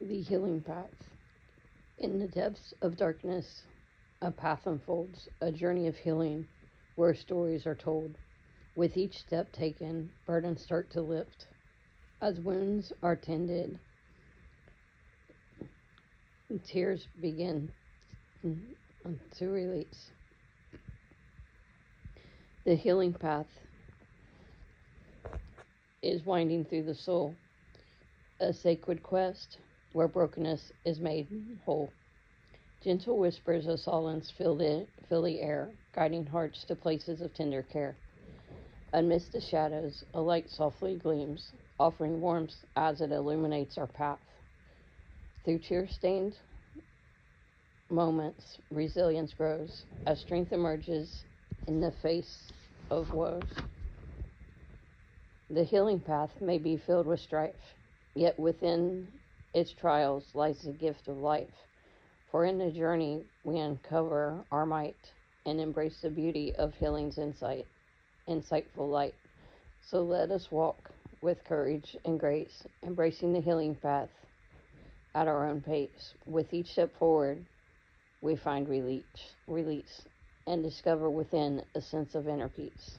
The Healing Path. In the depths of darkness, a path unfolds, a journey of healing where stories are told. With each step taken, burdens start to lift. As wounds are tended, tears begin to release. The healing path is winding through the soul, a sacred quest where brokenness is made whole. Gentle whispers of solace fill the, fill the air, guiding hearts to places of tender care. Amidst the shadows, a light softly gleams, offering warmth as it illuminates our path. Through tear stained moments, resilience grows as strength emerges in the face of woes. The healing path may be filled with strife, yet within its trials lies the gift of life. For in the journey we uncover our might and embrace the beauty of healing's insight, insightful light. So let us walk with courage and grace, embracing the healing path at our own pace. With each step forward, we find release, release and discover within a sense of inner peace.